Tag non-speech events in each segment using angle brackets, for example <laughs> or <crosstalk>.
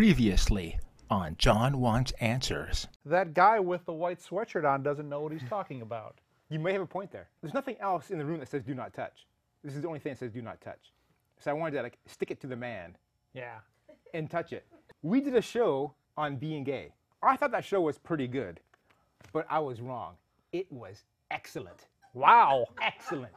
Previously on John Wants Answers. That guy with the white sweatshirt on doesn't know what he's talking about. You may have a point there. There's nothing else in the room that says do not touch. This is the only thing that says do not touch. So I wanted to like stick it to the man Yeah. and touch it. We did a show on being gay. I thought that show was pretty good, but I was wrong. It was excellent. Wow. Excellent.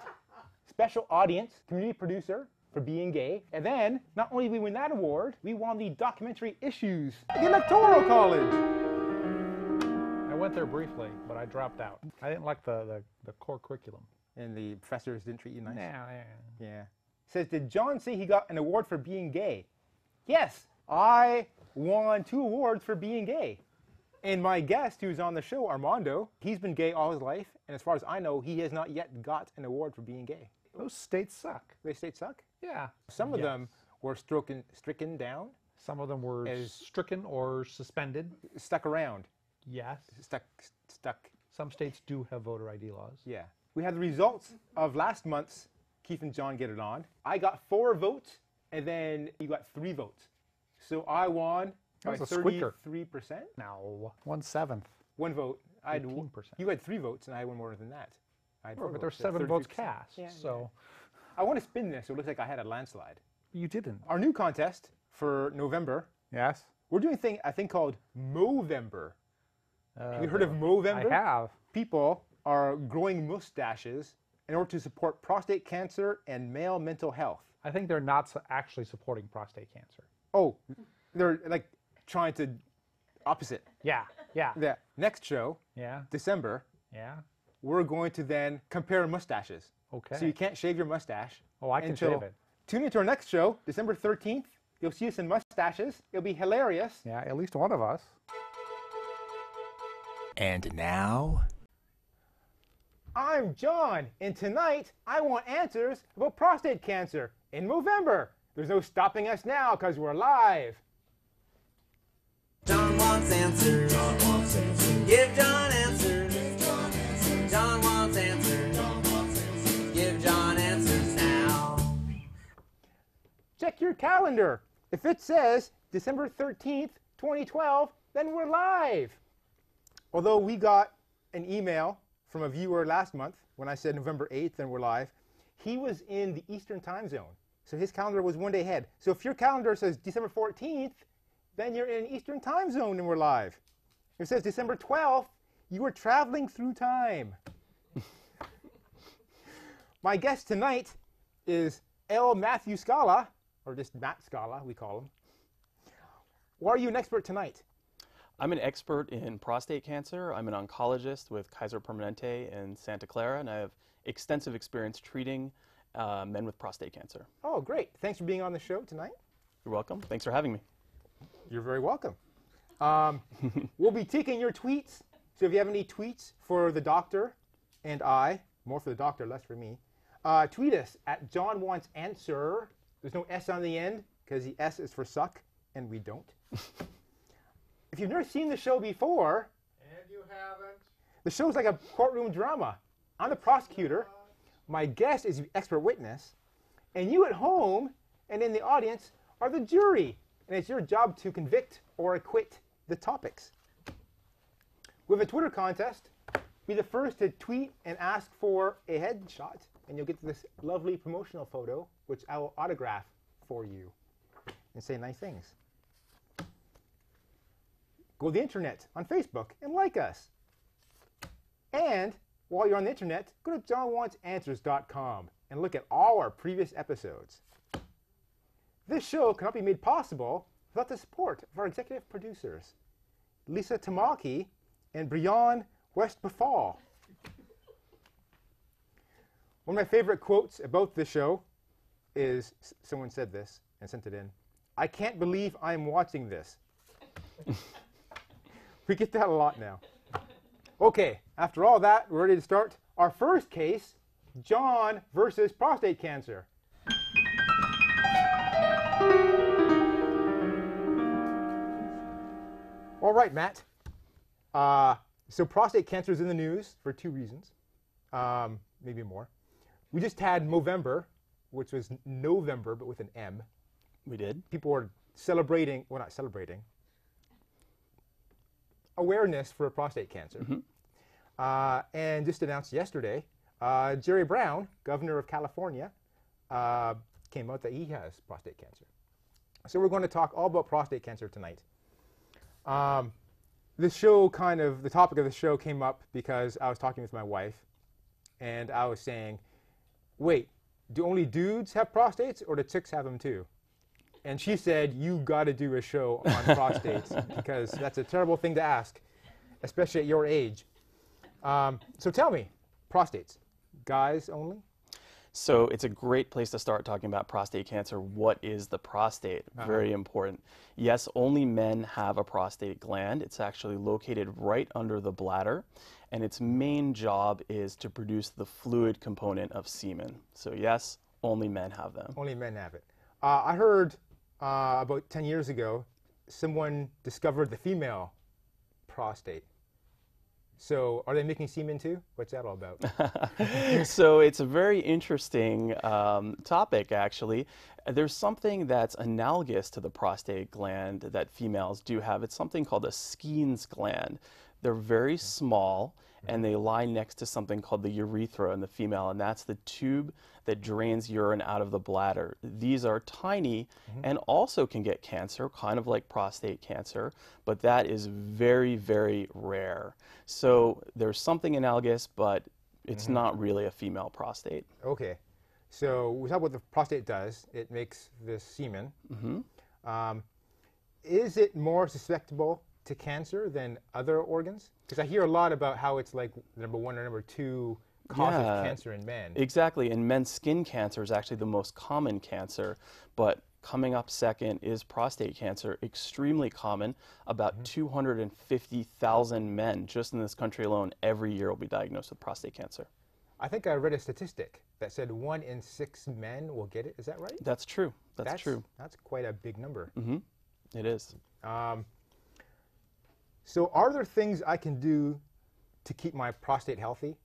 Special audience, community producer for being gay. And then, not only did we win that award, we won the documentary issues, the Electoral College. I went there briefly, but I dropped out. I didn't like the, the, the core curriculum. And the professors didn't treat you nice. Nah, yeah. Yeah. Says, did John say he got an award for being gay? Yes, I won two awards for being gay. And my guest, who's on the show, Armando, he's been gay all his life, and as far as I know, he has not yet got an award for being gay. Those states suck. They state suck. Yeah. Some of Yes. them were stricken, stricken down, Some of them were As- stricken or suspended. stuck around, Yes. stuck, stuck. Some states do have voter ID laws. Yeah. We had the results of last month's Keith and John Get It On. I got four votes, and then you got three votes. So I won That was a squeaker. 33%. Now, one seventh. One vote. I had 18%. You had three votes, and I won more than that. I had Sure, four but there's votes, seven votes cast. Yeah, so I want to spin this so it looks like I had a landslide. you didn't. Our new contest for November, Yes. we're doing a thing I think called Movember. Uh, Have you heard of Movember? I have. People are growing mustaches in order to support prostate cancer and male mental health. I think they're not su- actually supporting prostate cancer. Oh, they're like trying to opposite. Yeah. Yeah. The next show, Yeah. December, Yeah. we're going to then compare mustaches. Okay. So you can't shave your mustache. Oh, I can until- shave it. Tune into our next show, December 13th. You'll see us in mustaches. It'll be hilarious. Yeah, at least one of us. And now, I'm John, and tonight I want answers about prostate cancer in November. There's no stopping us now because we're live. Wants answers. John wants answers. Give John answers. Give John answers. John wants answers. Give John answers now. Check your calendar. If it says December 13th, 2012, then we're live. Although we got an email from a viewer last month when I said November 8th, and we're live, he was in the Eastern time zone. So his calendar was one day ahead. So if your calendar says December 14th, then you're in Eastern time zone and we're live. It says December 12th, you are traveling through time. <laughs> My guest tonight is L. Matthew Scala, or just Matt Scala, we call him. Why are you an expert tonight? I'm an expert in prostate cancer. I'm an oncologist with Kaiser Permanente in Santa Clara, and I have extensive experience treating uh, men with prostate cancer. Oh, great. Thanks for being on the show tonight. You're welcome. Thanks for having me. You're very welcome. Um, <laughs> we'll be taking your tweets. So if you have any tweets for the doctor and I, more for the doctor, less for me, uh, tweet us at John Wants Answer. There's no S on the end because the S is for suck, and we don't. <laughs> if you've never seen the show before, And you haven't. The show's like a courtroom drama. I'm the prosecutor. My guest is the expert witness. And you at home and in the audience are the jury. And it's your job to convict or acquit the topics. We have a Twitter contest. Be the first to tweet and ask for a headshot, and you'll get this lovely promotional photo, which I will autograph for you and say nice things. Go to the internet on Facebook and like us. And while you're on the internet, go to johnwantsanswers.com and look at all our previous episodes. This show cannot be made possible without the support of our executive producers, Lisa Tamaki and Brian Westbefall. One of my favorite quotes about this show is someone said this and sent it in. I can't believe I'm watching this. <laughs> we get that a lot now. Okay, after all that, we're ready to start our first case John versus prostate cancer. All right, Matt. Uh, so, prostate cancer is in the news for two reasons, um, maybe more. We just had Movember, which was November, but with an M. We did. People were celebrating, well, not celebrating, awareness for prostate cancer. Uh, and just announced yesterday, uh, Jerry Brown, governor of California, uh, came out that he has prostate cancer. So we're going to talk all about prostate cancer tonight. Um, the show kind of, the topic of the show came up because I was talking with my wife and I was saying, wait, do only dudes have prostates or do chicks have them too? And she said, you got to do a show on <laughs> prostates because that's a terrible thing to ask, especially at your age. Um, so tell me, prostates, guys only? So it's a great place to start talking about prostate cancer. What is the prostate? Very important. Yes, only men have a prostate gland. It's actually located right under the bladder, and its main job is to produce the fluid component of semen. So yes, only men have them. Only men have it. Uh, I heard uh, about 10 years ago, someone discovered the female prostate. So are they making semen too? What's that all about? <laughs> so it's a very interesting um, topic, actually. There's something that's analogous to the prostate gland that females do have. It's something called a Skene's gland. They're very small and they lie next to something called the urethra in the female, and that's the tube that drains urine out of the bladder. These are tiny mm-hmm. and also can get cancer, kind of like prostate cancer, but that is very, very rare. So there's something analogous, but it's mm-hmm. not really a female prostate. okay. So we talk about what the prostate does. It makes the semen. Mm-hmm. Um, is it more susceptible to cancer than other organs? Because I hear a lot about how it's like number one or number two cause Yeah. of cancer in men. Exactly, and men's skin cancer is actually the most common cancer, but coming up second is prostate cancer, extremely common. About 250,000 men just in this country alone every year will be diagnosed with prostate cancer. I think I read a statistic that said one in six men will get it. Is that right? That's true. That's, true. That's quite a big number. Mm -hmm. It is. Um, so, are there things I can do to keep my prostate healthy?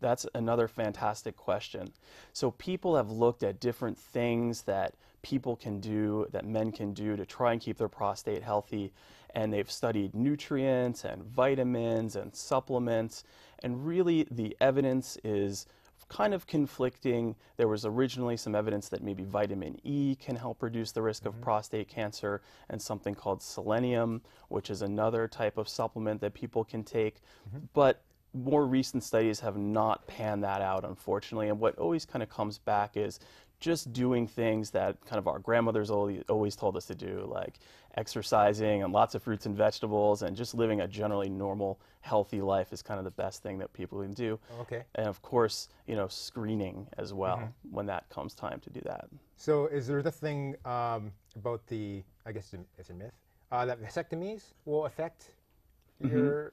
That's another fantastic question. So, people have looked at different things that people can do, that men can do to try and keep their prostate healthy. And they've studied nutrients and vitamins and supplements. And really, the evidence is kind of conflicting. There was originally some evidence that maybe vitamin E can help reduce the risk of mm-hmm. prostate cancer, and something called selenium, which is another type of supplement that people can take. Mm-hmm. But more recent studies have not panned that out, unfortunately. And what always kind of comes back is just doing things that kind of our grandmothers always, always told us to do, like exercising and lots of fruits and vegetables, and just living a generally normal, healthy life is kind of the best thing that people can do. Okay. And of course, you know, screening as well when that comes time to do that. So, is there the thing um, about the, I guess it's a, myth, uh, that vasectomies will affect your,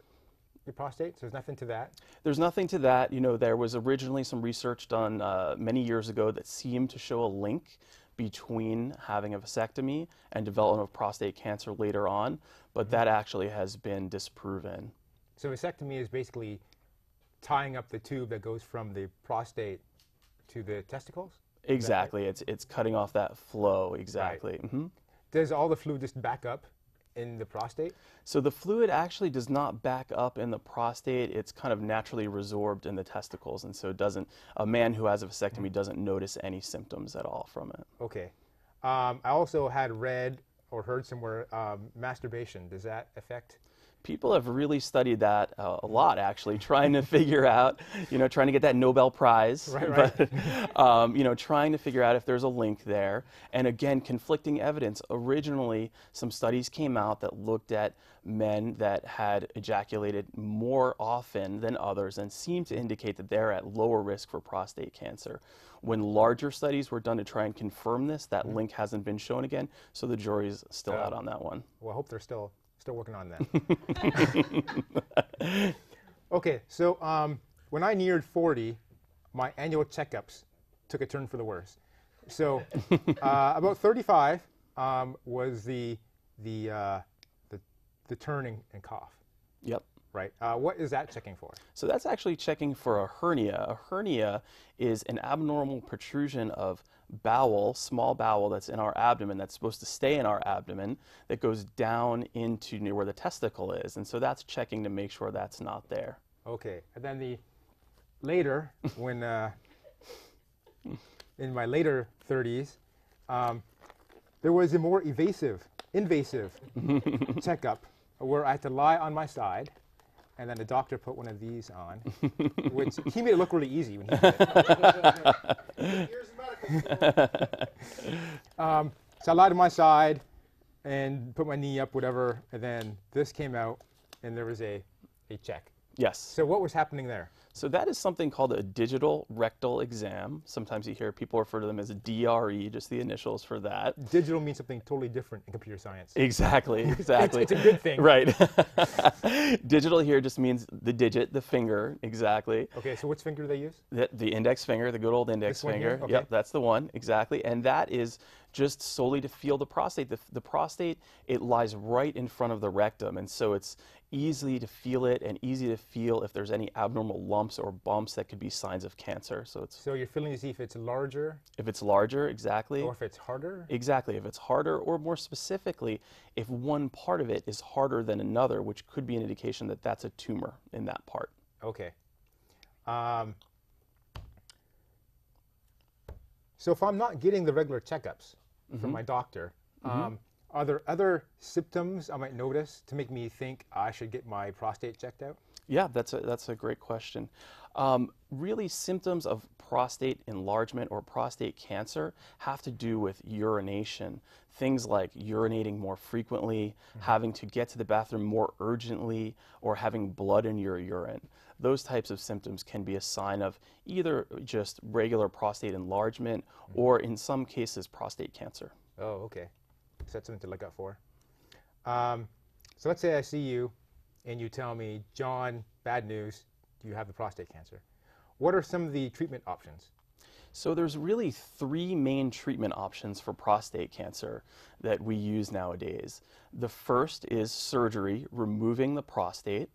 your prostate? So, there's nothing to that? There's nothing to that. You know, there was originally some research done uh, many years ago that seemed to show a link between having a vasectomy and development of prostate cancer later on, but that actually has been disproven. So, vasectomy is basically tying up the tube that goes from the prostate to the testicles? Exactly. It's it's cutting off that flow. Exactly. hmm Does all the fluid just back up in the prostate? So the fluid actually does not back up in the prostate. It's kind of naturally resorbed in the testicles, and so it doesn't. A man who has a vasectomy doesn't notice any symptoms at all from it. Okay. Um, I also had read or heard somewhere um, masturbation. Does that affect? People have really studied that uh, a lot, actually, <laughs> trying to figure out, you know, trying to get that Nobel Prize, Right, right. but, um, you know, trying to figure out if there's a link there. And again, conflicting evidence. Originally, some studies came out that looked at men that had ejaculated more often than others and seemed to indicate that they're at lower risk for prostate cancer. When larger studies were done to try and confirm this, that Mm-hmm. link hasn't been shown again, so the jury's still out on that one. Well, I hope they're still still working on that. <laughs> okay, so um, when I neared 40, my annual checkups took a turn for the worse. So <laughs> uh, about 35 um, was the the, uh, the the turning and cough, Yep. right? Uh, what is that checking for? So that's actually checking for a hernia. A hernia is an abnormal protrusion of bowel, small bowel that's in our abdomen that's supposed to stay in our abdomen that goes down into near where the testicle is. And so that's checking to make sure that's not there. Okay. And then the later, when uh, in my later 30s, um, there was a more evasive, invasive <laughs> checkup where I had to lie on my side, and then the doctor put one of these on, <laughs> which he made it look really easy when he did it. <laughs> Here's the medical Um, so I lied on my side and put my knee up, whatever, and then this came out, and there was a, a check. Yes. So what was happening there? So that is something called a digital rectal exam. Sometimes you hear people refer to them as a DRE, just the initials for that. Digital means something totally different in computer science. Exactly, <laughs> exactly. it's a good thing. Right. <laughs> digital here just means the digit, the finger, exactly. Okay, so which finger do they use? The, the index finger, the good old index This one finger. here? Okay. Yep, that's the one, exactly. And that is just solely to feel the prostate. The, the prostate, it lies right in front of the rectum. And so it's easy to feel it and easy to feel if there's any abnormal lumps or bumps that could be signs of cancer. So it's So you're feeling to see if it's larger if it's larger, exactly. or if it's harder? Exactly. If it's harder, or more specifically, if one part of it is harder than another, which could be an indication that that's a tumor in that part. Okay. Um, so if I'm not getting the regular checkups from my doctor, um, are there other symptoms I might notice to make me think I should get my prostate checked out? Yeah, that's a, that's a great question. Um, really, symptoms of prostate enlargement or prostate cancer have to do with urination. Things like urinating more frequently, having to get to the bathroom more urgently, or having blood in your urine. Those types of symptoms can be a sign of either just regular prostate enlargement or, in some cases, prostate cancer. Oh, okay. So that's something to look out for. Um, so let's say I see you and you tell me, John, bad news, you have the prostate cancer. What are some of the treatment options? So there's really three main treatment options for prostate cancer that we use nowadays. The first is surgery, removing the prostate.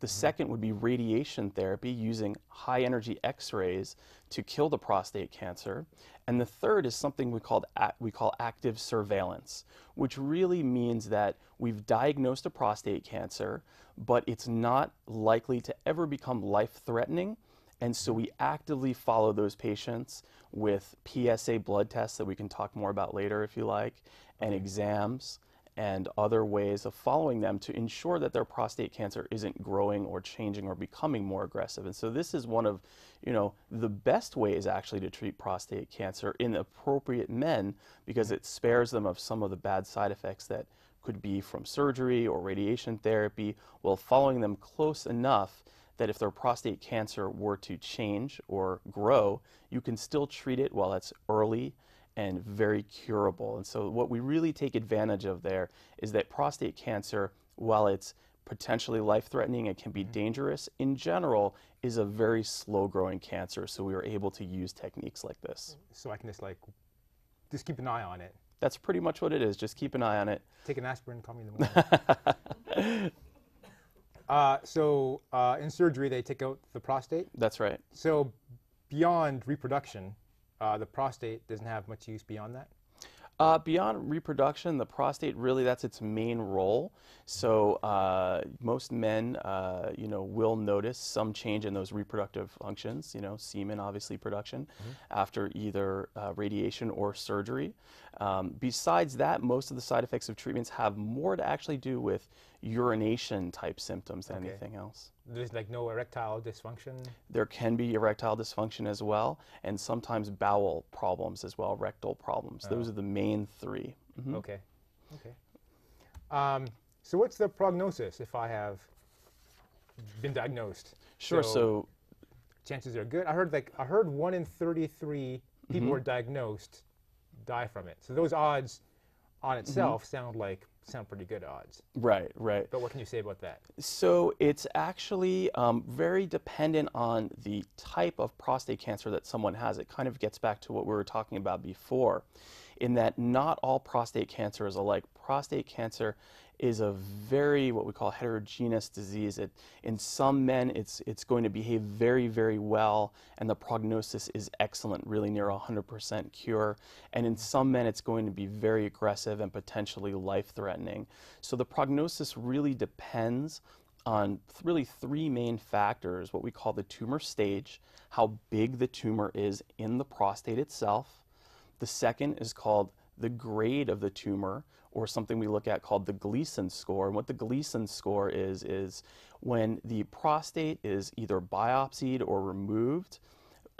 The mm-hmm. second would be radiation therapy using high energy x-rays to kill the prostate cancer. And the third is something we call, we call active surveillance, which really means that we've diagnosed a prostate cancer, but it's not likely to ever become life-threatening. And so we actively follow those patients with PSA blood tests that we can talk more about later if you like, and exams and other ways of following them to ensure that their prostate cancer isn't growing or changing or becoming more aggressive. And so this is one of, you know, the best ways actually to treat prostate cancer in appropriate men because it spares them of some of the bad side effects that could be from surgery or radiation therapy while following them close enough that if their prostate cancer were to change or grow, you can still treat it while it's early and very curable. And so, what we really take advantage of there is that prostate cancer, while it's potentially life threatening and can be mm-hmm. dangerous, in general, is a very slow growing cancer. So, we are able to use techniques like this. So I can just like, just keep an eye on it. That's pretty much what it is. Just keep an eye on it. Take an aspirin, call me in the morning. <laughs> uh, so uh, in surgery, they take out the prostate. That's right. So beyond reproduction, uh, the prostate doesn't have much use beyond that. Uh, beyond reproduction, the prostate really that's its main role. So uh, most men, uh, you know, will notice some change in those reproductive functions. You know, semen obviously production after either uh, radiation or surgery. Um, besides that, most of the side effects of treatments have more to actually do with urination type symptoms than Okay. anything else. There's like no erectile dysfunction. There can be erectile dysfunction as well, and sometimes bowel problems as well, rectal problems. Those are the main 3 Mhm. Okay. Okay. Um, so what's the prognosis if I have been diagnosed? Sure. So, chances are good. I heard like I heard one in 33 people who are diagnosed die from it. So those odds on itself sound like sound pretty good odds. right, right. But what can you say about that? So it's actually um, very dependent on the type of prostate cancer that someone has. It kind of gets back to what we were talking about before. In that not all prostate cancer is alike. Prostate cancer is a very what we call heterogeneous disease. It, in some men, it's it's going to behave very very well, and the prognosis is excellent, really near 100% cure. And in some men, it's going to be very aggressive and potentially life-threatening. So the prognosis really depends on really three main factors: what we call the tumor stage, how big the tumor is in the prostate itself. The second is called the grade of the tumor, or something we look at called the Gleason score. And what the Gleason score is, is when the prostate is either biopsied or removed,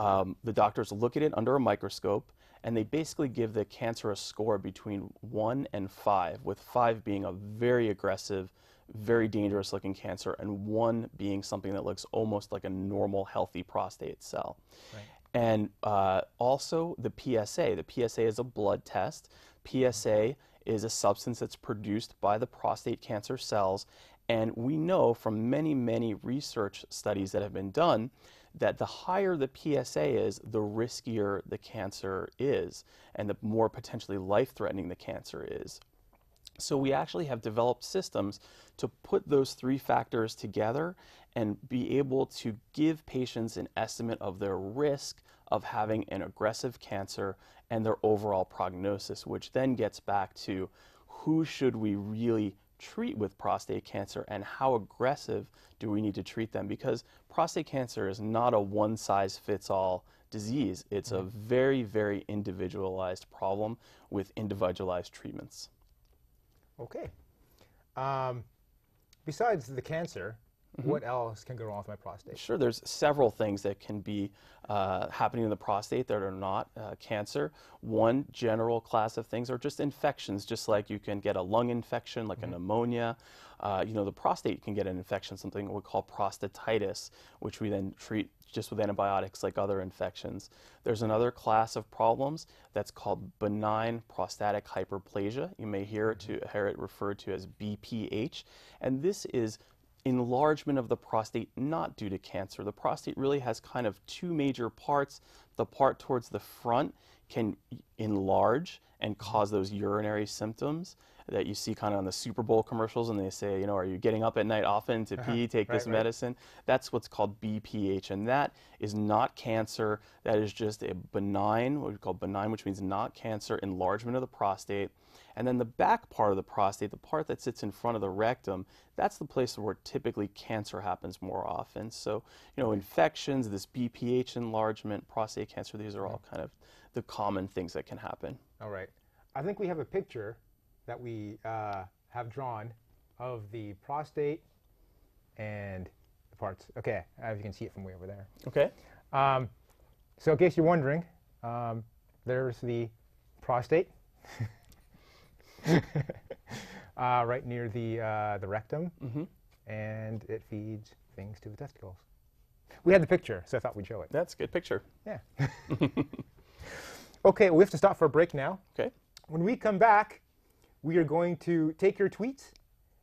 um, the doctors look at it under a microscope and they basically give the cancer a score between 1 and 5, with 5 being a very aggressive, very dangerous looking cancer, and 1 being something that looks almost like a normal, healthy prostate cell. And uh, also the PSA. The PSA is a blood test. PSA is a substance that's produced by the prostate cancer cells. And we know from many, many research studies that have been done that the higher the PSA is, the riskier the cancer is, and the more potentially life threatening the cancer is. So we actually have developed systems to put those three factors together and be able to give patients an estimate of their risk of having an aggressive cancer and their overall prognosis, which then gets back to who should we really treat with prostate cancer and how aggressive do we need to treat them because prostate cancer is not a one size fits all disease. It's a mm-hmm. very, very individualized problem with individualized treatments. Okay. Um, besides the cancer, what else can go wrong with my prostate? Sure, there's several things that can be uh, happening in the prostate that are not uh, cancer. One general class of things are just infections, just like you can get a lung infection, like a pneumonia. Uh, you know, the prostate can get an infection, something we call prostatitis, which we then treat just with antibiotics like other infections. There's another class of problems that's called benign prostatic hyperplasia. You may hear it, to, hear it referred to as BPH, and this is enlargement of the prostate not due to cancer. The prostate really has kind of two major parts. The part towards the front can enlarge and cause those urinary symptoms that you see kind of on the Super Bowl commercials and they say, you know, are you getting up at night often to uh-huh. pee, take this Right, right. medicine? That's what's called BPH and that is not cancer. That is just a benign, what we call benign, which means not cancer, enlargement of the prostate. And then the back part of the prostate, the part that sits in front of the rectum, that's the place where typically cancer happens more often. So, you know, infections, this BPH enlargement, prostate cancer, these are all kind of the common things that can happen. All right. I think we have a picture that we uh, have drawn of the prostate and the parts. Okay, as you can see it from way over there. Okay. Um, so, in case you're wondering, um, there's the prostate, <laughs> uh, right near the uh, the rectum, and it feeds things to the testicles. We had the picture, so I thought we'd show it. That's a good picture. Yeah. <laughs> okay, we have to stop for a break now. Okay. When we come back, we are going to take your tweets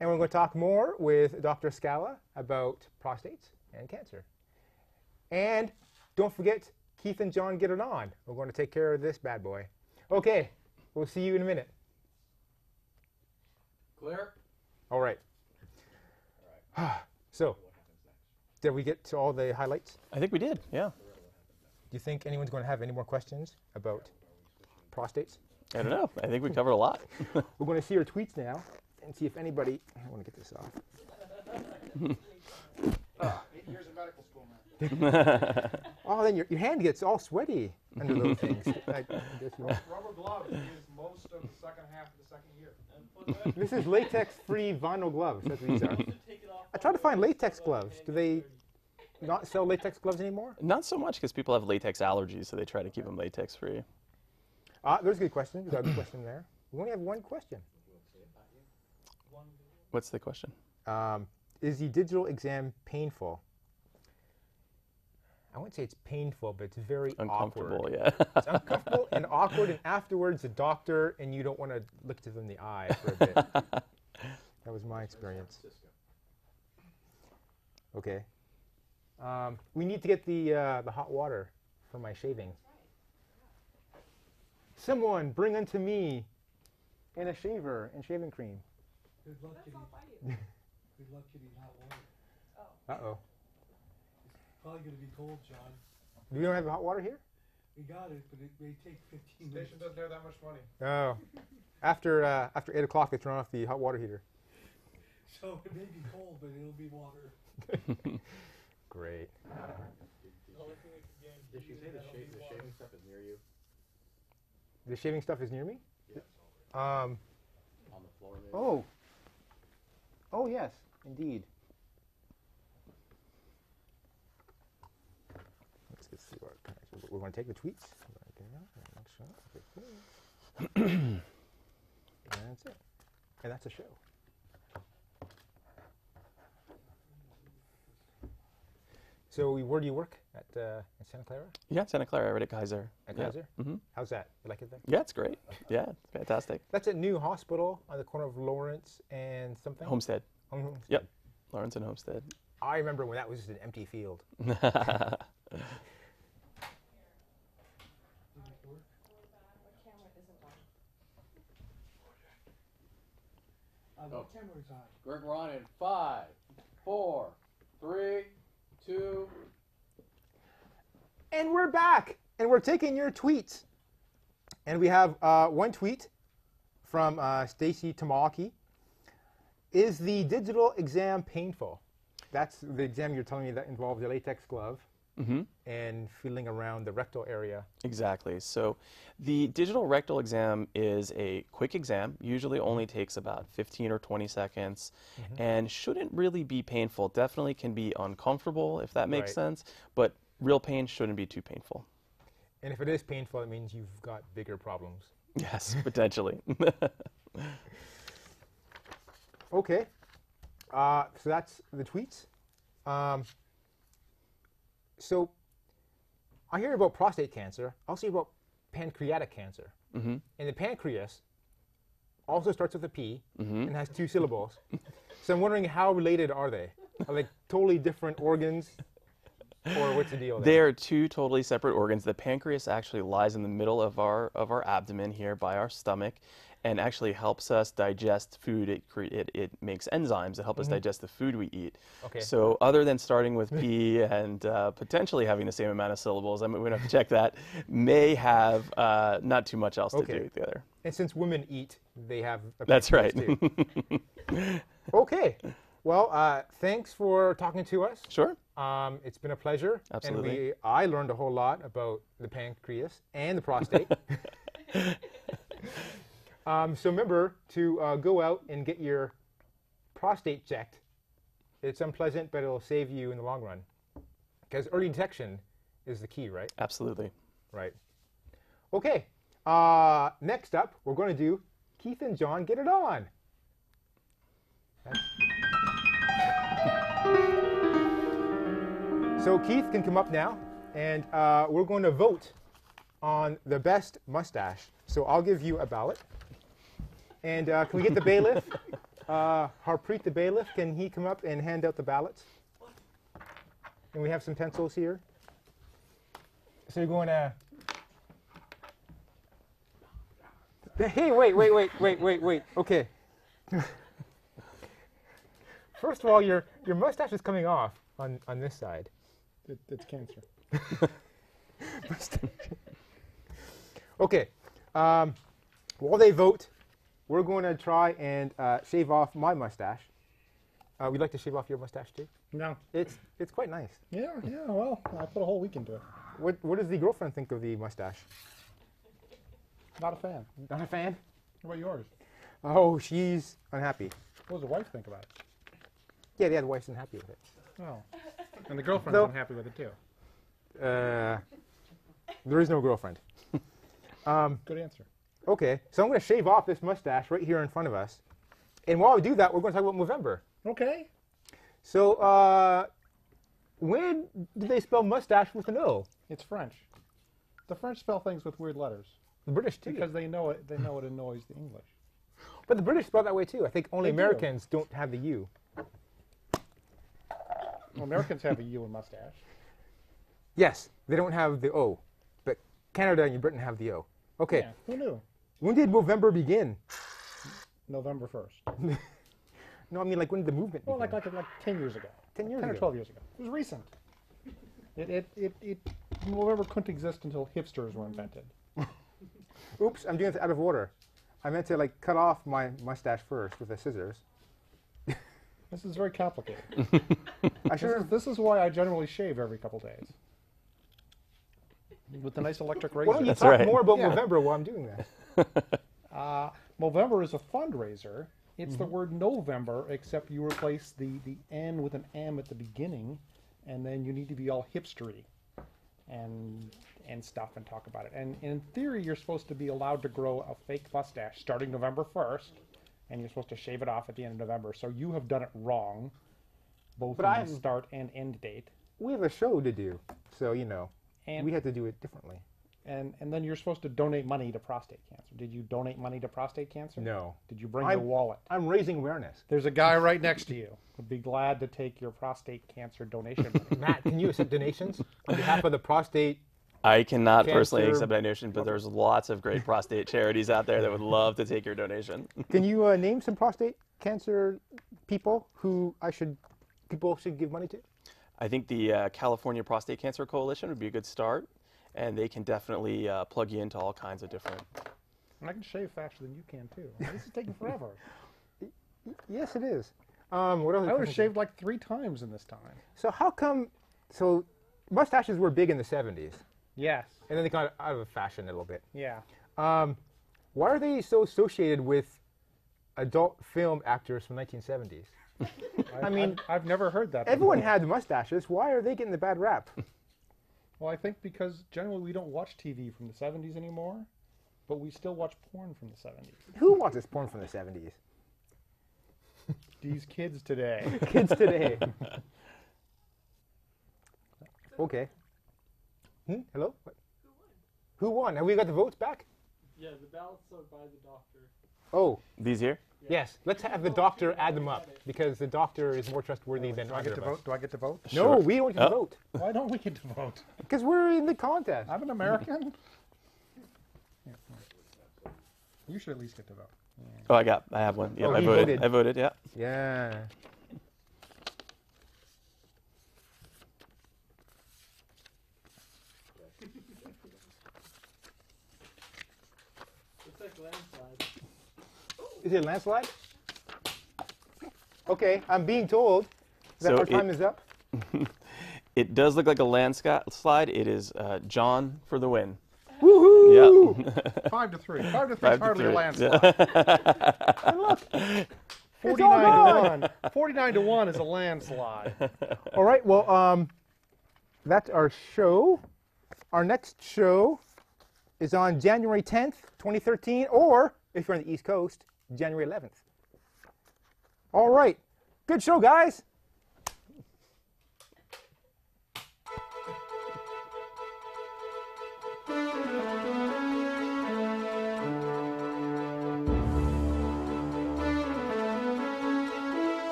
and we're going to talk more with Dr. Scala about prostates and cancer. And don't forget, Keith and John get it on. We're going to take care of this bad boy. Okay, we'll see you in a minute. Clear? All right. <sighs> so, did we get to all the highlights? I think we did. Yeah. Do you think anyone's going to have any more questions about prostates? I don't know. I think we covered a lot. <laughs> We're going to see our tweets now and see if anybody. I want to get this off. Eight years <laughs> of medical school, man. Oh, then your, your hand gets all sweaty under those <laughs> things. I, I guess Rubber gloves is most of the second half of the second year. This is latex-free vinyl gloves. That's what these are. I tried to find latex gloves. Do they not sell latex gloves anymore? Not so much because people have latex allergies, so they try to keep them latex Ah, there's a good question. There's a good question there. We only have one question. What's the question? Um, is the digital exam painful? I wouldn't say it's painful, but it's very Uncomfortable, awkward. yeah. <laughs> It's uncomfortable and awkward, and afterwards, the doctor and you don't want to look to them in the eye for a bit. <laughs> that was my experience. Okay. Um, we need to get the uh, the hot water for my shaving. Someone bring unto me and a shaver and shaving cream. Good luck getting. <laughs> Good luck getting hot water. Uh oh. It's probably gonna be cold, John. Do We don't have hot water here? We got it, but it may take 15 minutes. doesn't have that much money. Oh. <laughs> After uh, after eight o'clock, they turn off the hot water heater. <laughs> So it may be cold, but it'll be water. Great. Did she say the, sha- the shaving stuff is near you? The shaving stuff is near me. Yes. Um. On the floor maybe? Oh. Oh yes, indeed. Let's get see what kind of- we're going to take the tweets. We're gonna get it out, next shot. Okay, cool. and that's it. And that's a show. So, where do you work at uh, in Santa Clara? Yeah, Santa Clara, right at Kaiser. At yeah. Kaiser? hmm How's that? You like it there? Yeah, it's great. Yeah, it's fantastic. That's a new hospital on the corner of Lawrence and something. Homestead. Home- Homestead. Yep. Lawrence and Homestead. I remember when that was just an empty field. Uh, <laughs> Oh. what camera is on? Greg, we're on in five, four, three, two. And we're back, and we're taking your tweets. And we have uh, one tweet from uh, Stacy Tamaki. Is the digital exam painful? That's the exam you're telling me that involves a latex glove hmm and feeling around the rectal area. Exactly. So the digital rectal exam is a quick exam, usually only takes about 15 or 20 seconds, and shouldn't really be painful. Definitely can be uncomfortable, if that makes Right. sense, but real pain shouldn't be too painful. And if it is painful, it means you've got bigger problems. Yes, <laughs> potentially. <laughs> Okay. Uh, so that's the tweets. Um, so I hear about prostate cancer. I also hear about pancreatic cancer. hmm And the pancreas also starts with a P Mhm. and has two syllables. so I'm wondering how related are they? Are they totally different organs? Or what's the deal They are two totally separate organs. The pancreas actually lies in the middle of our of our abdomen here by our stomach, and actually helps us digest food. It cre- it, it makes enzymes that help us digest the food we eat. Okay. So other than starting with P <laughs> and uh, potentially having the same amount of syllables, I mean, we're gonna have to check that. May have uh, not too much else to do with the other. And since women eat, they have a That's right. <laughs> okay. Well, uh, thanks for talking to us. sure. Um, it's been a pleasure. Absolutely. And we, I learned a whole lot about the pancreas and the prostate. <laughs> <laughs> um, so remember to uh, go out and get your prostate checked. It's unpleasant, but it'll save you in the long run. Because early detection is the key, right? Absolutely. Right. Okay. Uh, next up, we're going to do Keith and John Get It On. So Keith can come up now, and uh, we're going to vote on the best mustache. So I'll give you a ballot. And uh, can we get the bailiff? <laughs> Uh, Harpreet the bailiff, can he come up and hand out the ballots? And we have some pencils here. So you're going to. Hey, wait, wait, wait, wait, wait, wait. Okay. <laughs> First of all, your your mustache is coming off on on this side. It, it's cancer. <laughs> Okay. Um, while they vote, we're going to try and uh, shave off my mustache. Uh, would you like to shave off your mustache too? No. It's it's quite nice. Yeah, yeah. Well, I put a whole week into it. What what does the girlfriend think of the mustache? Not a fan. Not a fan. What about yours? Oh, she's unhappy. What does the wife think about it? Yeah, yeah, the wife's unhappy with it. Oh. And the girlfriend's No. unhappy with it too. Uh, there is no girlfriend. <laughs> Um, Good answer. okay, so I'm going to shave off this mustache right here in front of us. And while we do that, we're going to talk about Movember. Okay. So, uh, when did they spell mustache with an O? It's French. The French spell things with weird letters The British too. because they know it. They know it annoys the English. but the British spell that way too. I think only They do. Americans do. not have the U. Well, Americans have a U in mustache. Yes, they don't have the O. But Canada and Britain have the O. Okay. Yeah, who knew? When did Movember begin? November 1st. <laughs> No, I mean like when did the movement Well, begin? like, like, like 10 years ago. 10 years 10 or 12 years ago. It was recent. It, it, it, it, Movember couldn't exist until hipsters were invented. <laughs> Oops, I'm doing this out of order. I meant to like cut off my mustache first with the scissors. This is very complicated. <laughs> I This is, this is why I generally shave every couple days. With the nice electric razor. Why don't you That's talk right. more about Yeah. Movember while I'm doing that? <laughs> Uh, Movember is a fundraiser. It's Mm-hmm. the word November, except you replace the, the N with an M at the beginning, and then you need to be all hipstery and and stuff and talk about it. And in theory, you're supposed to be allowed to grow a fake mustache starting November 1st, and you're supposed to shave it off at the end of November. So you have done it wrong, both But in I'm- the start and end date. We have a show to do, so you know And we have to do it differently. and and then you're supposed to donate money to prostate cancer. Did you donate money to prostate cancer? No. Did you bring I'm- your wallet? I'm raising awareness. There's a guy right next to you. Would be glad to take your prostate cancer donation money. Matt, can you accept donations on behalf of the prostate? I cannot personally accept accept donation, but there's lots of great prostate charities out there that would love to take your donation. <laughs> Can you uh, name some prostate cancer people who I should people should give money to? I think the uh, California Prostate Cancer Coalition would be a good start, and they can definitely uh, plug you into all kinds of different. And I can shave faster than you can too. This is taking forever. <laughs> Yes, it is. Um, what else? I would have shaved like three times in this time. So how come? So mustaches were big in the '70s, Yes. and then they got out of fashion a little bit. Yeah. Um, why are they so associated with adult film actors from the 1970s? <laughs> I, mean, I've, I've never heard that. Everyone before. had mustaches. Why are they getting the bad rap? <laughs> Well, I think because generally we don't watch TV from the 70s anymore, but we still watch porn from the 70s. Who watches porn from the 70s? <laughs> These kids today. Kids today. okay. Hmm? Hello? What? Who won? Have we got the votes back? Yeah, the ballots are by the doctor. Oh, These here? yes. Let's have the doctor add them up because the doctor is more trustworthy than Do I get to vote? Do I get to vote? No, Sure. we don't get to Oh. vote <laughs> Why don't we get to vote? because we're in the contest. I'm an American. Yeah. <laughs> You should at least get to vote. Oh, I got. I have one. Yeah, Oh, I voted. voted. I voted. Yeah. Yeah. It's like landslide. Is it a landslide? Okay, I'm being told that So our it- time is up. <laughs> It does look like a landslide. It is uh, John for the win. Woohoo! Yeah. <laughs> <laughs> Five to three. Five to three. Five to hardly a landslide. And look, it's all 49 to 1. 49 to 1 is a landslide. All right, well, um, that's our show. Our next show is on January 10th, 2013, or if you're on the East Coast, January 11th. All right, good show, guys.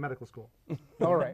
Medical school. <laughs> All right.